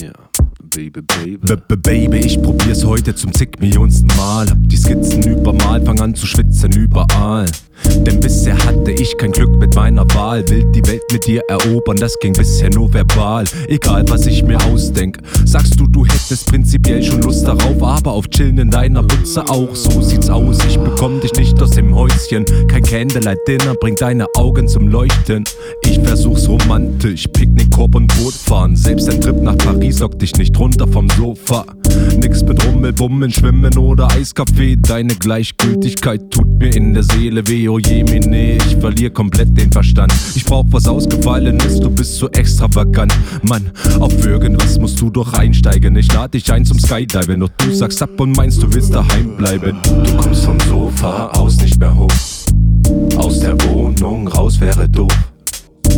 Ja. Baby, baby. Baby, ich probier's heute zum zigmillionsten Mal. Hab die Skizzen übermal, fang an zu schwitzen überall. Denn bisher hatte ich kein Glück mit meiner Wahl. Wild die Welt mit dir erobern, das ging bisher nur verbal. Egal was ich mir ausdenk, sagst du, du hättest prinzipiell schon Lust darauf, aber auf Chillen in deiner Butze auch. So sieht's aus, ich bekomm dich nicht aus dem Häuschen. Kein Candlelight Dinner bringt deine Augen zum Leuchten. Ich versuch's romantisch, Picknick, Korb und Boot fahren. Selbst ein Trip nach Paris lockt dich nicht runter vom Sofa. Nix mit Rummelbummeln, Schwimmen oder Eiskaffee. Deine Gleichgültigkeit tut mir in der Seele weh, oh je, Mine, ich verlier komplett den Verstand. Ich brauch was Ausgefallenes, du bist so extravagant. Mann, auf irgendwas musst du doch einsteigen. Ich lade dich ein zum Skydiven, doch du sagst ab und meinst, du willst daheim bleiben. Du kommst vom Sofa aus nicht mehr hoch. Aus der Wohnung raus wäre doof.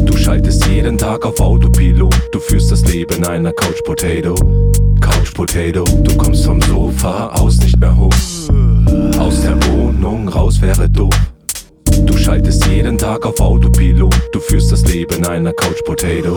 Du schaltest jeden Tag auf Autopilot. Du führst das Leben einer Couch Potato. Potato, du kommst vom Sofa aus nicht mehr hoch. Aus der Wohnung raus wäre doof. Du schaltest jeden Tag auf Autopilot. Du führst das Leben einer Couch Potato.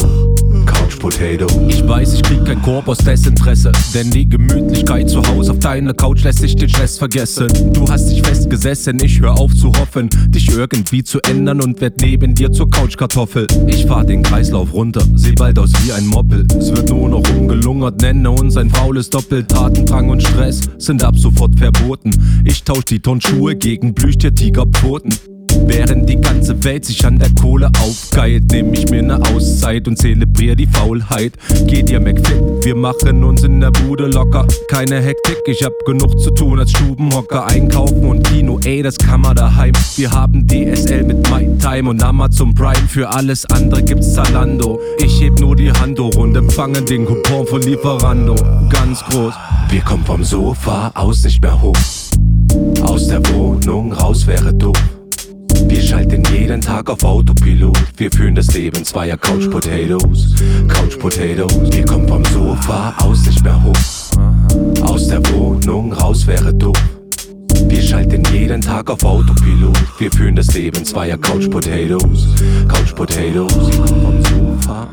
Couch Potato. Ich weiß, ich krieg kein Korb aus Desinteresse. Denn die Gemütlichkeit zu Hause auf deiner Couch lässt sich den Stress vergessen. Du hast dich festgesessen, ich hör auf zu hoffen, dich irgendwie zu ändern und werd neben dir zur Couchkartoffel. Ich fahr den Kreislauf runter, seh bald aus wie ein Moppel. Es wird nur noch umgelungert, nenne uns ein faules Doppel. Tatendrang und Stress sind ab sofort verboten. Ich tausch die Turnschuhe gegen Plüschtier-Tigerpfoten. Während die ganze Welt sich an der Kohle aufgeilt, nehm ich mir ne Auszeit und zelebrier die Faulheit. Geh dir McFit, wir machen uns in der Bude locker. Keine Hektik, ich hab genug zu tun als Stubenhocker. Einkaufen und Kino, ey, das kann man daheim. Wir haben DSL mit MyTime und Amazon Prime. Für alles andere gibt's Zalando. Ich heb nur die Hand hoch und empfange den Coupon von Lieferando. Ganz groß. Wir kommen vom Sofa aus nicht mehr hoch. Aus der Tag auf Autopilot. Wir führen das Leben zweier Couch Potatoes. Couch Potatoes. Wir kommen vom Sofa aus nicht mehr hoch. Aus der Wohnung raus wäre doof. Wir schalten jeden Tag auf Autopilot. Wir führen das Leben zweier Couch Potatoes. Couch Potatoes. Wir kommen vom Sofa